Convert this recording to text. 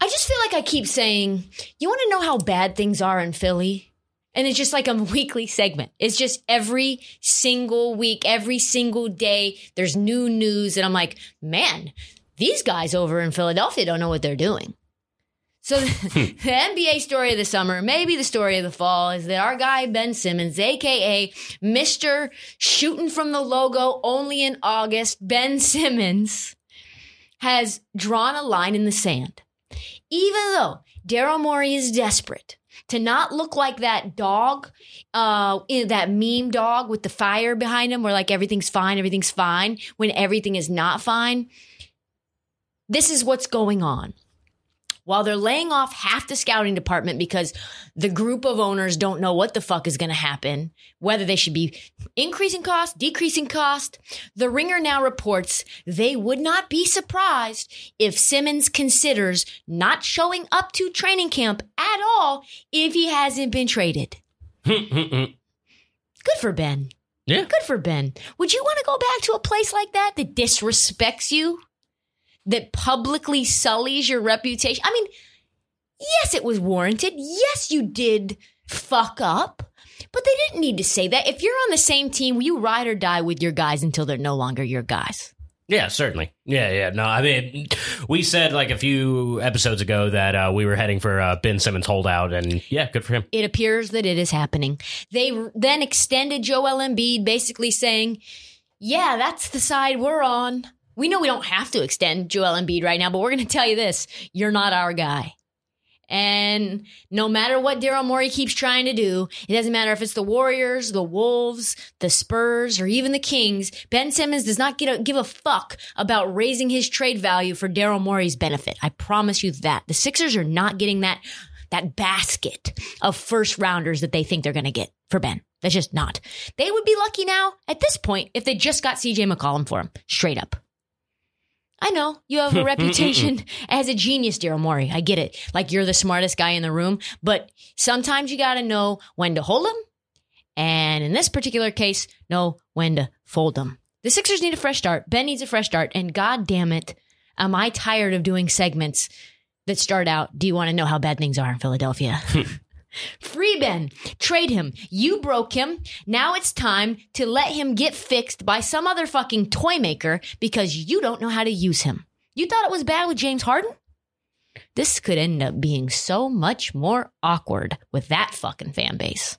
I just feel like I keep saying, you want to know how bad things are in Philly? And it's just like a weekly segment. It's just every single week, every single day, there's new news. And I'm like, man, these guys over in Philadelphia don't know what they're doing. So the NBA story of the summer, maybe the story of the fall, is that our guy Ben Simmons, aka Mr. Shooting from the logo only in August, Ben Simmons, has drawn a line in the sand. Even though Daryl Morey is desperate to not look like that dog, uh, that meme dog with the fire behind him, where like everything's fine, everything's fine, when everything is not fine. This is what's going on while they're laying off half the scouting department because the group of owners don't know what the fuck is going to happen, whether they should be increasing cost, decreasing cost. The Ringer now reports they would not be surprised if Simmons considers not showing up to training camp at all if he hasn't been traded. Good for Ben. Yeah. Good for Ben. Would you want to go back to a place like that that disrespects you? That publicly sullies your reputation? I mean, yes, it was warranted. Yes, you did fuck up. But they didn't need to say that. If you're on the same team, you ride or die with your guys until they're no longer your guys. Yeah, certainly. Yeah, yeah. No, I mean, we said like a few episodes ago that uh, we were heading for uh, Ben Simmons holdout, and yeah, good for him. It appears that it is happening. They then extended Joel Embiid, basically saying, "Yeah, that's the side we're on. We know we don't have to extend Joel Embiid right now, but we're going to tell you this: you're not our guy." And no matter what Daryl Morey keeps trying to do, it doesn't matter if it's the Warriors, the Wolves, the Spurs, or even the Kings. Ben Simmons does not a, give a fuck about raising his trade value for Daryl Morey's benefit. I promise you that. The Sixers are not getting that that basket of first rounders that they think they're going to get for Ben. That's just not. They would be lucky now at this point if they just got CJ McCollum for him, straight up. I know you have a reputation as a genius, Daryl Morey. I get it. Like you're the smartest guy in the room, but sometimes you got to know when to hold them. And in this particular case, know when to fold them. The Sixers need a fresh start. Ben needs a fresh start. And God damn it, am I tired of doing segments that start out, do you want to know how bad things are in Philadelphia? Free Ben, trade him. You broke him. Now it's time to let him get fixed by some other fucking toy maker because you don't know how to use him. You thought it was bad with James Harden? This could end up being so much more awkward with that fucking fan base.